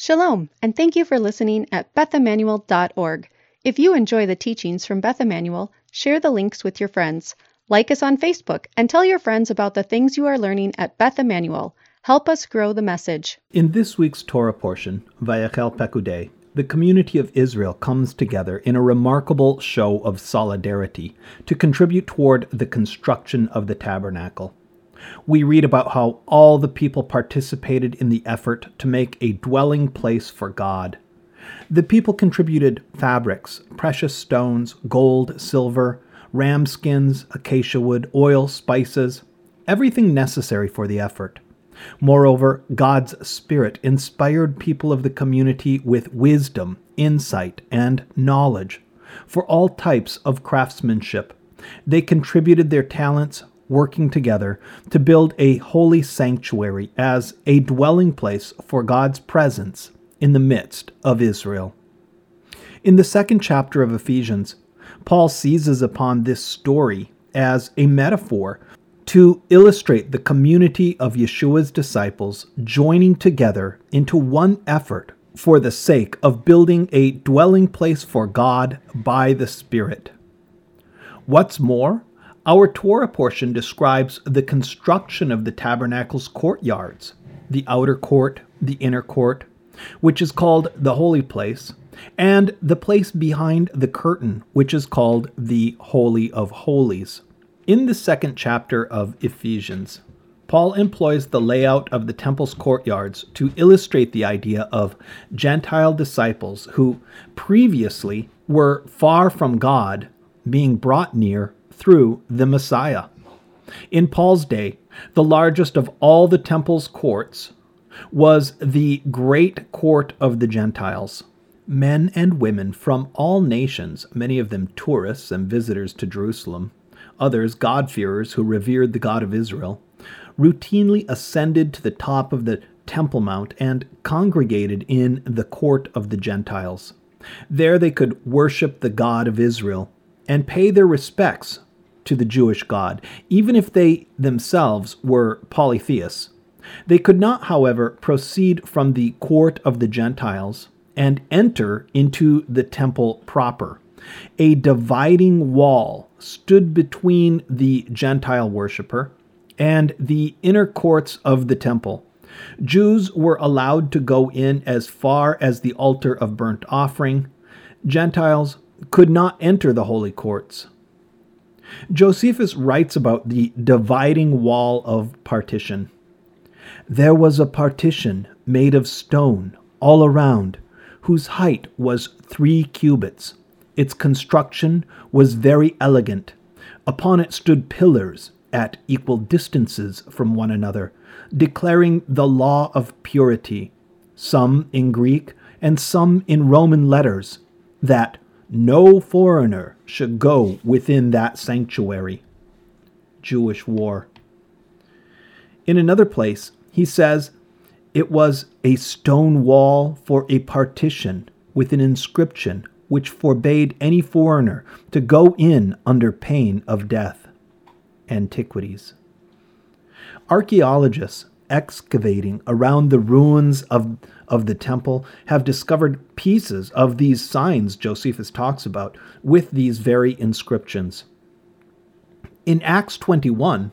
Shalom, and thank you for listening at bethemanuel.org. If you enjoy the teachings from Beth Emanuel, share the links with your friends. Like us on Facebook and tell your friends about the things you are learning at Beth Emanuel. Help us grow the message. In this week's Torah portion, Vayachel Pekudei, the community of Israel comes together in a remarkable show of solidarity to contribute toward the construction of the tabernacle. We read about how all the people participated in the effort to make a dwelling place for God. The people contributed fabrics, precious stones, gold, silver, ram skins, acacia wood, oil, spices, everything necessary for the effort. Moreover, God's Spirit inspired people of the community with wisdom, insight, and knowledge for all types of craftsmanship. They contributed their talents, working together to build a holy sanctuary as a dwelling place for God's presence in the midst of Israel. In the second chapter of Ephesians, Paul seizes upon this story as a metaphor to illustrate the community of Yeshua's disciples joining together into one effort for the sake of building a dwelling place for God by the Spirit. What's more, our Torah portion describes the construction of the tabernacle's courtyards the outer court, the inner court, which is called the holy place, and the place behind the curtain, which is called the Holy of Holies. In the second chapter of Ephesians, Paul employs the layout of the temple's courtyards to illustrate the idea of Gentile disciples who previously were far from God being brought near through the Messiah. In Paul's day, the largest of all the temple's courts was the great court of the Gentiles. Men and women from all nations, many of them tourists and visitors to Jerusalem, others God-fearers who revered the God of Israel, routinely ascended to the top of the Temple Mount and congregated in the court of the Gentiles. There they could worship the God of Israel and pay their respects to the Jewish God, even if they themselves were polytheists. They could not, however, proceed from the court of the Gentiles and enter into the temple proper. A dividing wall stood between the Gentile worshiper and the inner courts of the temple. Jews were allowed to go in as far as the altar of burnt offering. Gentiles could not enter the holy courts. Josephus writes about the dividing wall of partition. There was a partition made of stone all around, whose height was three cubits. Its construction was very elegant. Upon it stood pillars at equal distances from one another, declaring the law of purity, some in Greek and some in Roman letters, that no foreigner should go within that sanctuary. Jewish war. In another place, he says it was a stone wall for a partition with an inscription which forbade any foreigner to go in under pain of death. Antiquities. Archaeologists excavating around the ruins of, of the temple have discovered pieces of these signs Josephus talks about with these very inscriptions. In Acts 21,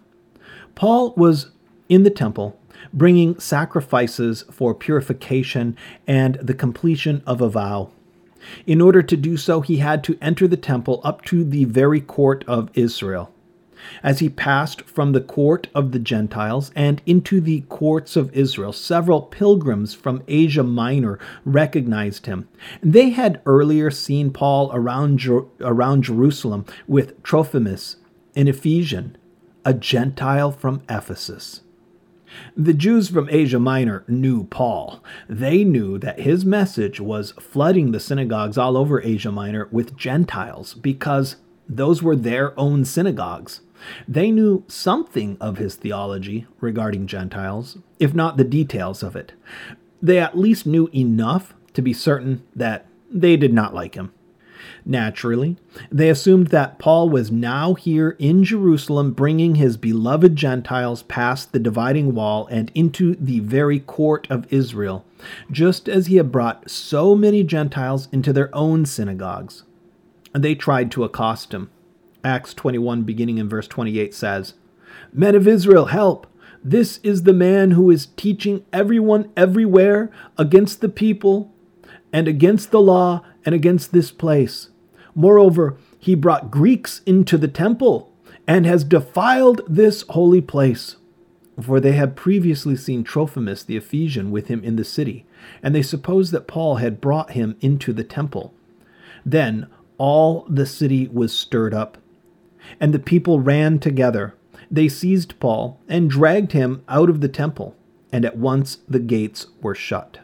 Paul was in the temple bringing sacrifices for purification and the completion of a vow. In order to do so, he had to enter the temple up to the very court of Israel. As he passed from the court of the Gentiles and into the courts of Israel, several pilgrims from Asia Minor recognized him. They had earlier seen Paul around, Jer- around Jerusalem with Trophimus, an Ephesian, a Gentile from Ephesus. The Jews from Asia Minor knew Paul. They knew that his message was flooding the synagogues all over Asia Minor with Gentiles because those were their own synagogues. They knew something of his theology regarding Gentiles, if not the details of it. They at least knew enough to be certain that they did not like him. Naturally, they assumed that Paul was now here in Jerusalem bringing his beloved Gentiles past the dividing wall and into the very court of Israel, just as he had brought so many Gentiles into their own synagogues. They tried to accost him. Acts 21, beginning in verse 28, says, Men of Israel, help! This is the man who is teaching everyone everywhere against the people and against the law and against this place. Moreover, he brought Greeks into the temple and has defiled this holy place. For they had previously seen Trophimus the Ephesian with him in the city, and they supposed that Paul had brought him into the temple. Then all the city was stirred up, and the people ran together. They seized Paul and dragged him out of the temple, and at once the gates were shut.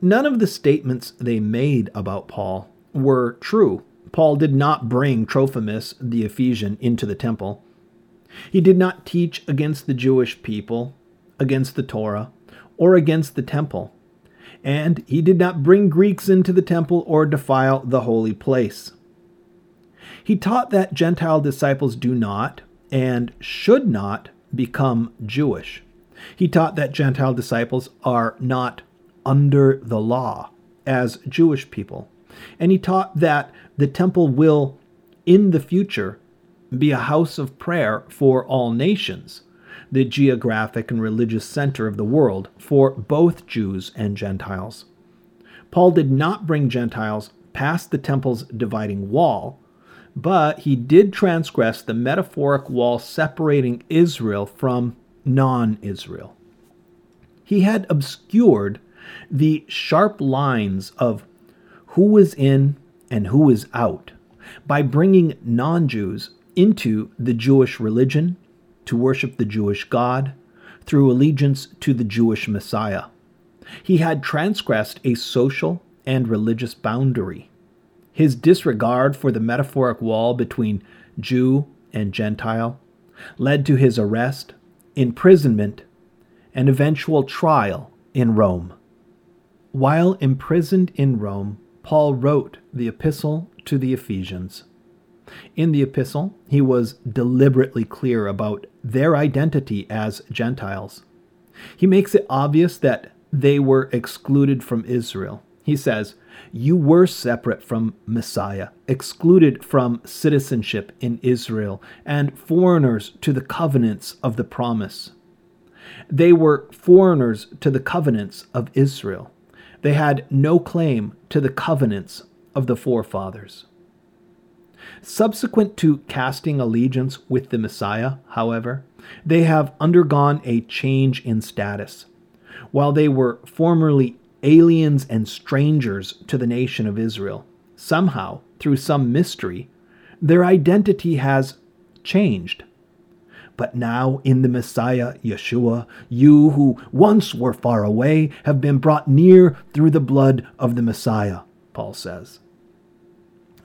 None of the statements they made about Paul were true. Paul did not bring Trophimus the Ephesian into the temple. He did not teach against the Jewish people, against the Torah, or against the temple. And he did not bring Greeks into the temple or defile the holy place. He taught that Gentile disciples do not and should not become Jewish. He taught that Gentile disciples are not under the law as Jewish people. And he taught that the temple will, in the future, be a house of prayer for all nations, the geographic and religious center of the world for both Jews and Gentiles. Paul did not bring Gentiles past the temple's dividing wall, but he did transgress the metaphoric wall separating Israel from non Israel. He had obscured the sharp lines of who is in and who is out by bringing non Jews into the Jewish religion to worship the Jewish God through allegiance to the Jewish Messiah. He had transgressed a social and religious boundary. His disregard for the metaphoric wall between Jew and Gentile led to his arrest, imprisonment, and eventual trial in Rome. While imprisoned in Rome, Paul wrote the epistle to the Ephesians. In the epistle, he was deliberately clear about their identity as Gentiles. He makes it obvious that they were excluded from Israel. He says, You were separate from Messiah, excluded from citizenship in Israel, and foreigners to the covenants of the promise. They were foreigners to the covenants of Israel. They had no claim to the covenants of the forefathers. Subsequent to casting allegiance with the Messiah, however, they have undergone a change in status. While they were formerly aliens and strangers to the nation of Israel, somehow, through some mystery, their identity has changed. But now in the Messiah, Yeshua, you who once were far away have been brought near through the blood of the Messiah, Paul says.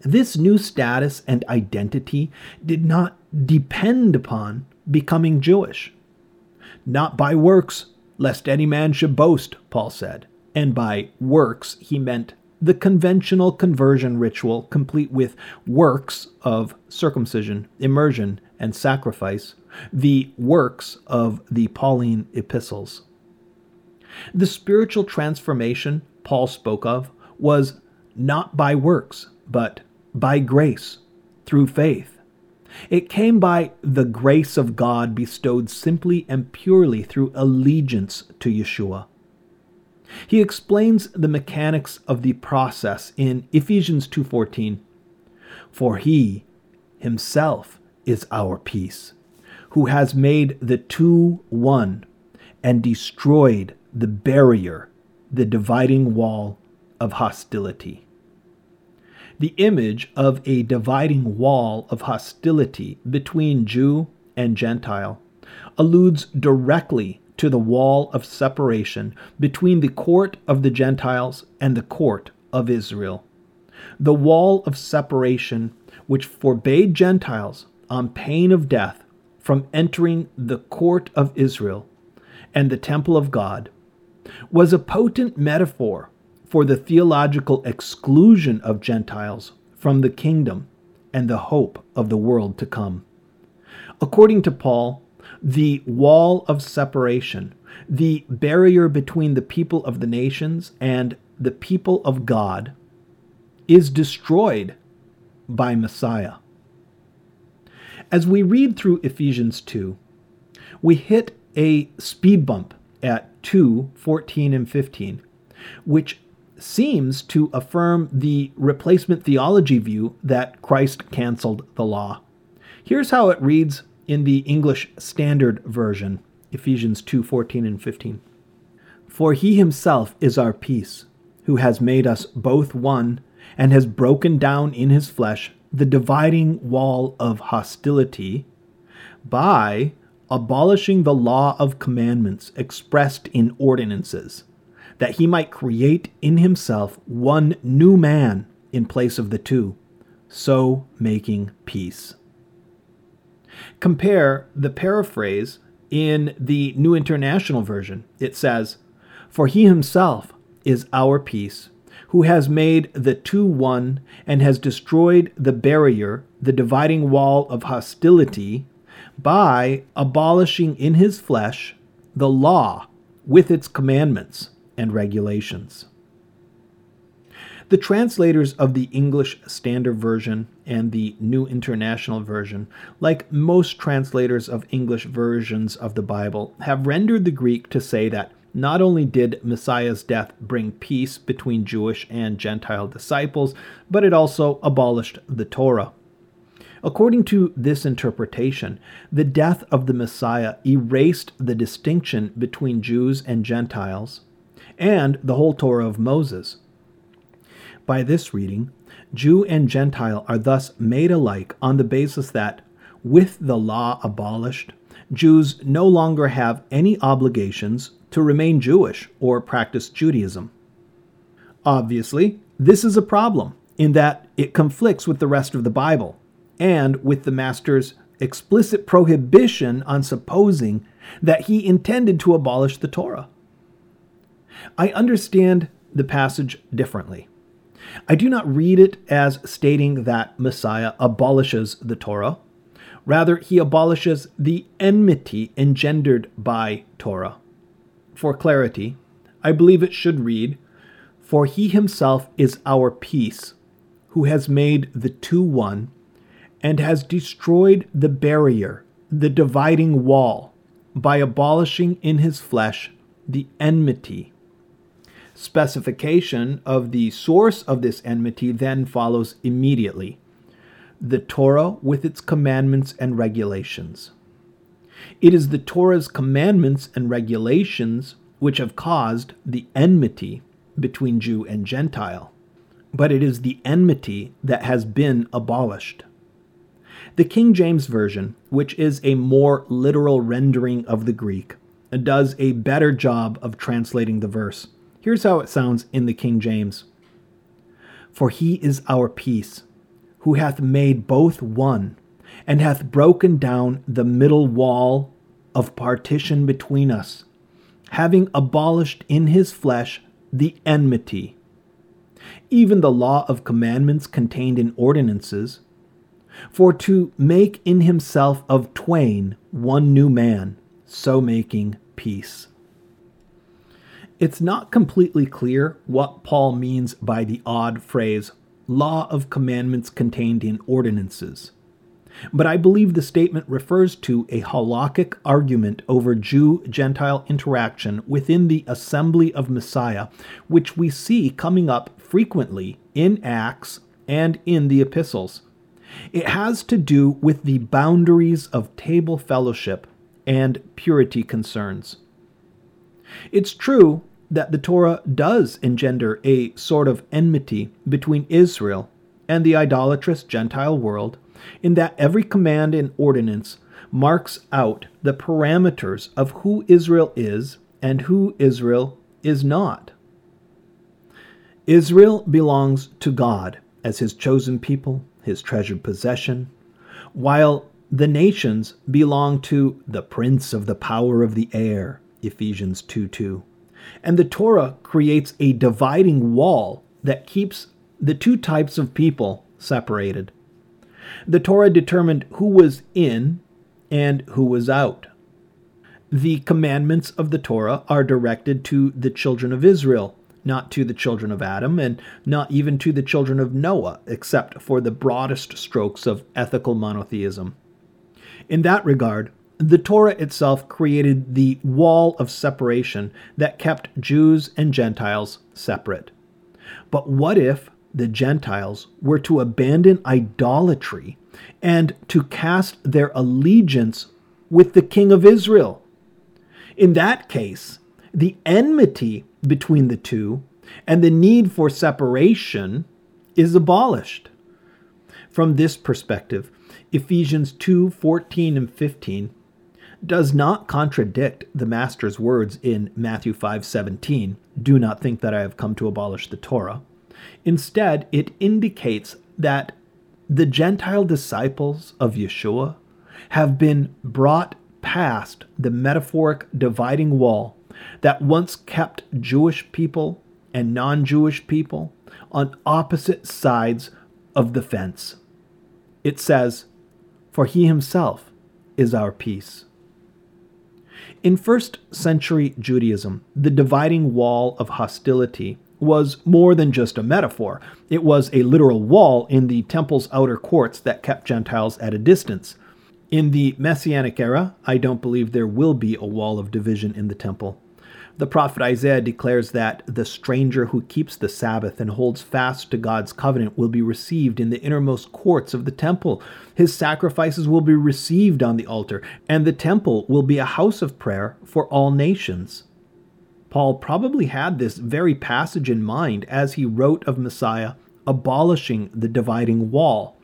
This new status and identity did not depend upon becoming Jewish. Not by works, lest any man should boast, Paul said. And by works, he meant the conventional conversion ritual, complete with works of circumcision, immersion, and sacrifice, the works of the Pauline epistles. The spiritual transformation Paul spoke of was not by works, but by grace, through faith. It came by the grace of God bestowed simply and purely through allegiance to Yeshua. He explains the mechanics of the process in Ephesians 2:14. For he himself is our peace, who has made the two one and destroyed the barrier, the dividing wall of hostility. The image of a dividing wall of hostility between Jew and Gentile alludes directly to the wall of separation between the court of the Gentiles and the court of Israel. The wall of separation which forbade Gentiles, on pain of death, from entering the court of Israel and the temple of God, was a potent metaphor for the theological exclusion of Gentiles from the kingdom and the hope of the world to come. According to Paul, the wall of separation, the barrier between the people of the nations and the people of God, is destroyed by Messiah. As we read through Ephesians 2, we hit a speed bump at 2 14 and 15, which seems to affirm the replacement theology view that Christ canceled the law. Here's how it reads in the English Standard Version, Ephesians 2 14 and 15. For he himself is our peace, who has made us both one, and has broken down in his flesh the dividing wall of hostility by abolishing the law of commandments expressed in ordinances, that he might create in himself one new man in place of the two, so making peace. Compare the paraphrase in the New International Version. It says, For he himself is our peace, who has made the two one and has destroyed the barrier, the dividing wall of hostility, by abolishing in his flesh the law with its commandments and regulations. The translators of the English Standard Version and the New International Version, like most translators of English versions of the Bible, have rendered the Greek to say that not only did Messiah's death bring peace between Jewish and Gentile disciples, but it also abolished the Torah. According to this interpretation, the death of the Messiah erased the distinction between Jews and Gentiles and the whole Torah of Moses. By this reading, Jew and Gentile are thus made alike on the basis that, with the law abolished, Jews no longer have any obligations to remain Jewish or practice Judaism. Obviously, this is a problem in that it conflicts with the rest of the Bible and with the Master's explicit prohibition on supposing that he intended to abolish the Torah. I understand the passage differently. I do not read it as stating that Messiah abolishes the Torah. Rather, he abolishes the enmity engendered by Torah. For clarity, I believe it should read, For he himself is our peace, who has made the two one, and has destroyed the barrier, the dividing wall, by abolishing in his flesh the enmity specification of the source of this enmity then follows immediately the Torah with its commandments and regulations. It is the Torah's commandments and regulations which have caused the enmity between Jew and Gentile, but it is the enmity that has been abolished. The King James Version, which is a more literal rendering of the Greek, does a better job of translating the verse. Here's how it sounds in the King James For he is our peace, who hath made both one, and hath broken down the middle wall of partition between us, having abolished in his flesh the enmity, even the law of commandments contained in ordinances, for to make in himself of twain one new man, so making peace. It's not completely clear what Paul means by the odd phrase, law of commandments contained in ordinances. But I believe the statement refers to a halakhic argument over Jew Gentile interaction within the assembly of Messiah, which we see coming up frequently in Acts and in the epistles. It has to do with the boundaries of table fellowship and purity concerns. It's true that the Torah does engender a sort of enmity between Israel and the idolatrous Gentile world, in that every command and ordinance marks out the parameters of who Israel is and who Israel is not. Israel belongs to God as his chosen people, his treasured possession, while the nations belong to the prince of the power of the air, Ephesians 2 2 And the Torah creates a dividing wall that keeps the two types of people separated. The Torah determined who was in and who was out. The commandments of the Torah are directed to the children of Israel, not to the children of Adam, and not even to the children of Noah, except for the broadest strokes of ethical monotheism. In that regard, the Torah itself created the wall of separation that kept Jews and Gentiles separate. But what if the Gentiles were to abandon idolatry and to cast their allegiance with the King of Israel? In that case, the enmity between the two and the need for separation is abolished. From this perspective, Ephesians 2 14 and 15 does not contradict the Master's words in Matthew 5 17, Do not think that I have come to abolish the Torah. Instead, it indicates that the Gentile disciples of Yeshua have been brought past the metaphoric dividing wall that once kept Jewish people and non Jewish people on opposite sides of the fence. It says, For he himself is our peace. In first century Judaism, the dividing wall of hostility was more than just a metaphor. It was a literal wall in the temple's outer courts that kept Gentiles at a distance. In the Messianic era, I don't believe there will be a wall of division in the temple. The prophet Isaiah declares that the stranger who keeps the Sabbath and holds fast to God's covenant will be received in the innermost courts of the temple. His sacrifices will be received on the altar, and the temple will be a house of prayer for all nations. Paul probably had this very passage in mind as he wrote of Messiah abolishing the dividing wall.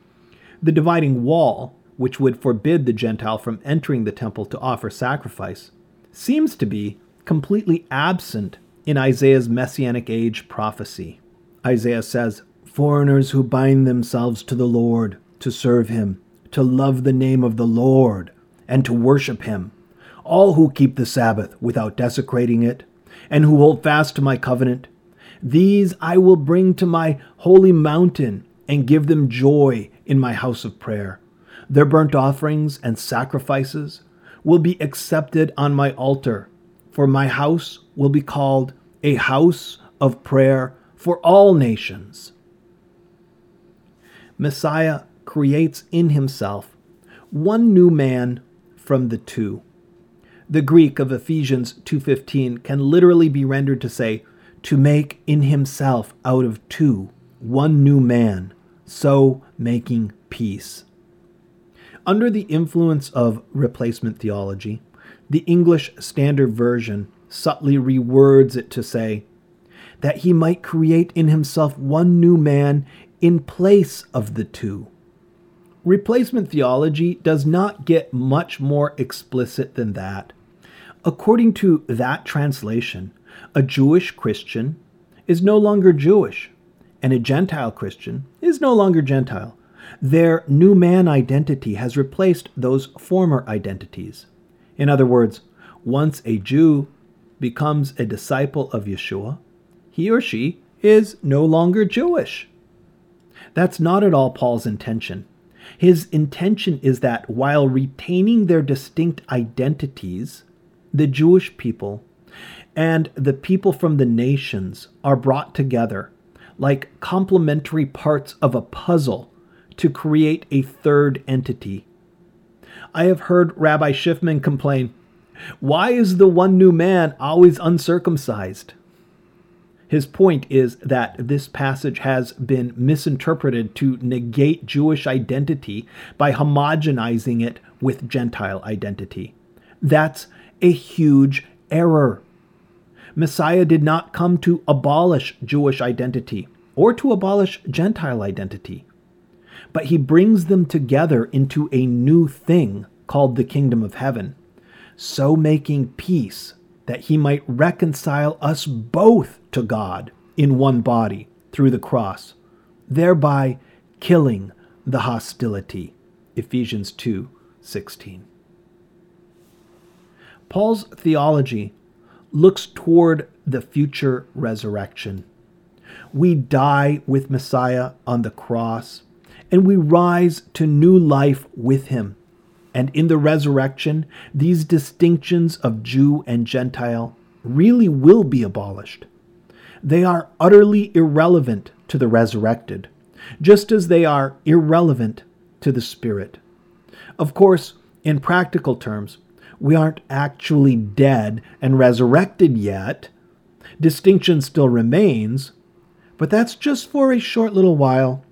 The dividing wall, which would forbid the Gentile from entering the temple to offer sacrifice, seems to be completely absent in Isaiah's messianic age prophecy. Isaiah says, Foreigners who bind themselves to the Lord to serve him, to love the name of the Lord, and to worship him, all who keep the Sabbath without desecrating it, and who hold fast to my covenant, these I will bring to my holy mountain and give them joy in my house of prayer. Their burnt offerings and sacrifices will be accepted on my altar for my house will be called a house of prayer for all nations. Messiah creates in himself one new man from the two. The Greek of Ephesians 2:15 can literally be rendered to say to make in himself out of two one new man, so making peace. Under the influence of replacement theology, the English Standard Version subtly rewords it to say, that he might create in himself one new man in place of the two. Replacement theology does not get much more explicit than that. According to that translation, a Jewish Christian is no longer Jewish, and a Gentile Christian is no longer Gentile. Their new man identity has replaced those former identities. In other words, once a Jew becomes a disciple of Yeshua, he or she is no longer Jewish. That's not at all Paul's intention. His intention is that while retaining their distinct identities, the Jewish people and the people from the nations are brought together like complementary parts of a puzzle to create a third entity I have heard Rabbi Schiffman complain why is the one new man always uncircumcised? His point is that this passage has been misinterpreted to negate Jewish identity by homogenizing it with Gentile identity. That's a huge error. Messiah did not come to abolish Jewish identity or to abolish Gentile identity but he brings them together into a new thing called the kingdom of heaven, so making peace that he might reconcile us both to God in one body through the cross, thereby killing the hostility. Ephesians 2 16. Paul's theology looks toward the future resurrection. We die with Messiah on the cross, and we rise to new life with him. And in the resurrection, these distinctions of Jew and Gentile really will be abolished. They are utterly irrelevant to the resurrected, just as they are irrelevant to the Spirit. Of course, in practical terms, we aren't actually dead and resurrected yet. Distinction still remains, but that's just for a short little while,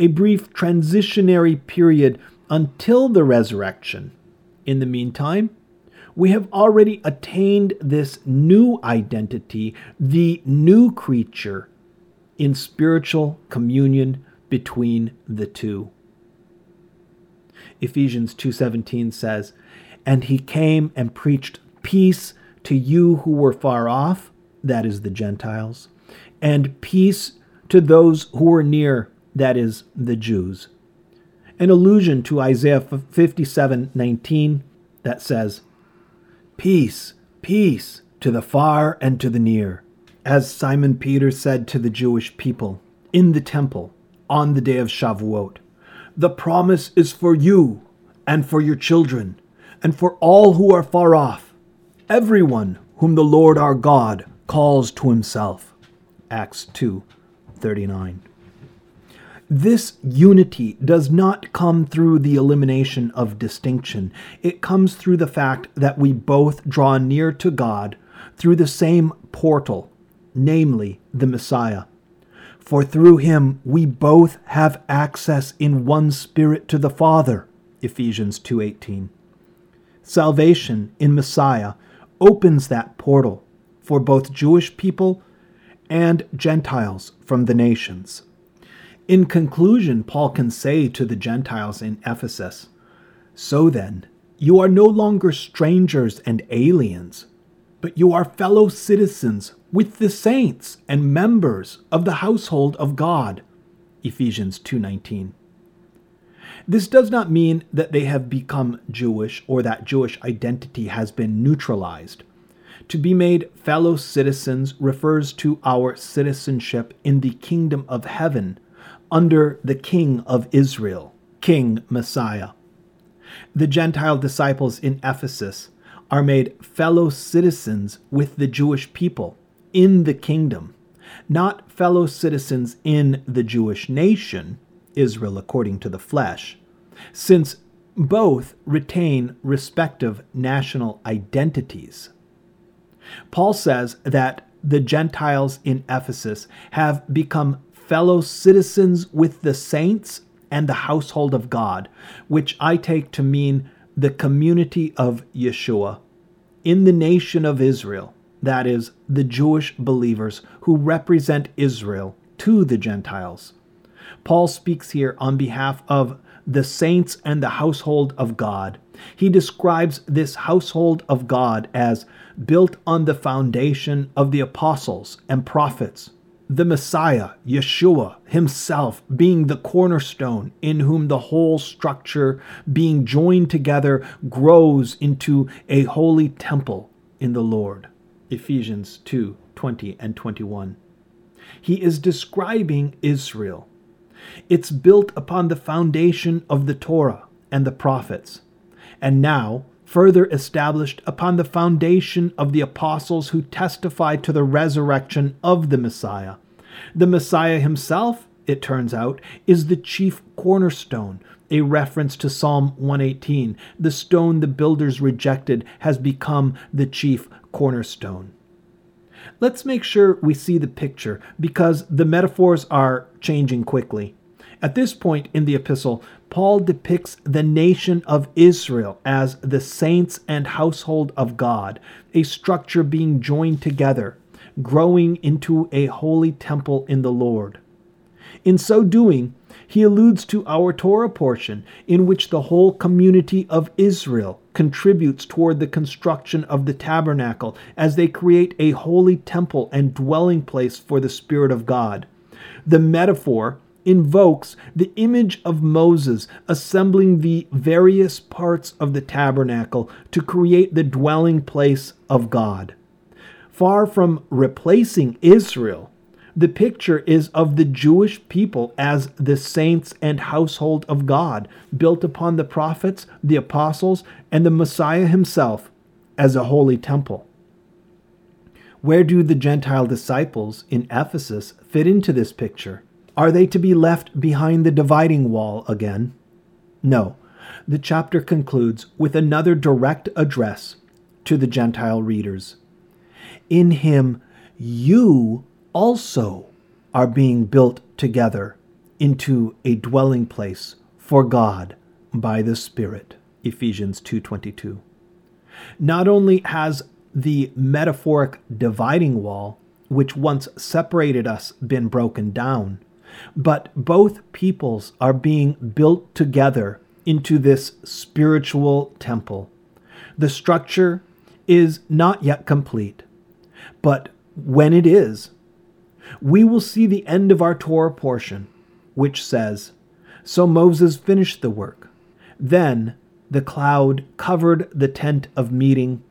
a brief transitionary period until the resurrection. In the meantime, we have already attained this new identity, the new creature, in spiritual communion between the two. Ephesians 2:17 says, "And he came and preached peace to you who were far off, that is the Gentiles, and peace to those who were near, that is the Jews." An allusion to Isaiah 57:19 that says, "Peace, peace to the far and to the near." As Simon Peter said to the Jewish people in the temple on the day of Shavuot, the promise is for you and for your children and for all who are far off, everyone whom the Lord our God calls to himself. Acts 2:39. This unity does not come through the elimination of distinction. It comes through the fact that we both draw near to God through the same portal, namely the Messiah. For through him we both have access in one spirit to the Father. Ephesians 2:18. Salvation in Messiah opens that portal for both Jewish people and Gentiles from the nations. In conclusion, Paul can say to the Gentiles in Ephesus, So then, you are no longer strangers and aliens, but you are fellow citizens with the saints and members of the household of God. Ephesians 2:19. This does not mean that they have become Jewish or that Jewish identity has been neutralized. To be made fellow citizens refers to our citizenship in the kingdom of heaven under the King of Israel, King Messiah. The Gentile disciples in Ephesus are made fellow citizens with the Jewish people in the kingdom, not fellow citizens in the Jewish nation, Israel according to the flesh, since both retain respective national identities. Paul says that the Gentiles in Ephesus have become fellow citizens with the saints and the household of God, which I take to mean the community of Yeshua in the nation of Israel, that is, the Jewish believers who represent Israel to the Gentiles. Paul speaks here on behalf of the saints and the household of God. He describes this household of God as built on the foundation of the apostles and prophets the Messiah, Yeshua himself, being the cornerstone in whom the whole structure, being joined together, grows into a holy temple in the Lord. Ephesians 2 20 and 21. He is describing Israel. It's built upon the foundation of the Torah and the prophets, and now further established upon the foundation of the apostles who testify to the resurrection of the Messiah. The Messiah himself, it turns out, is the chief cornerstone, a reference to Psalm 118. The stone the builders rejected has become the chief cornerstone. Let's make sure we see the picture because the metaphors are changing quickly. At this point in the epistle, Paul depicts the nation of Israel as the saints and household of God, a structure being joined together, growing into a holy temple in the Lord. In so doing, he alludes to our Torah portion, in which the whole community of Israel contributes toward the construction of the tabernacle as they create a holy temple and dwelling place for the Spirit of God. The metaphor invokes the image of Moses assembling the various parts of the tabernacle to create the dwelling place of God. Far from replacing Israel, the picture is of the Jewish people as the saints and household of God, built upon the prophets, the apostles, and the Messiah himself as a holy temple. Where do the Gentile disciples in Ephesus fit into this picture? Are they to be left behind the dividing wall again? No. The chapter concludes with another direct address to the Gentile readers. In him, you also are being built together into a dwelling place for God by the Spirit. Ephesians 2:22. Not only has the metaphoric dividing wall which once separated us been broken down, but both peoples are being built together into this spiritual temple. The structure is not yet complete, but when it is, we will see the end of our Torah portion, which says, So Moses finished the work. Then the cloud covered the tent of meeting,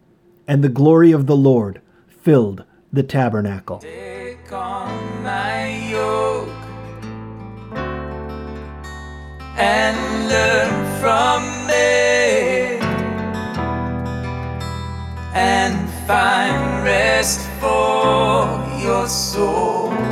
and the glory of the Lord filled the tabernacle. And learn from me and find rest for your soul.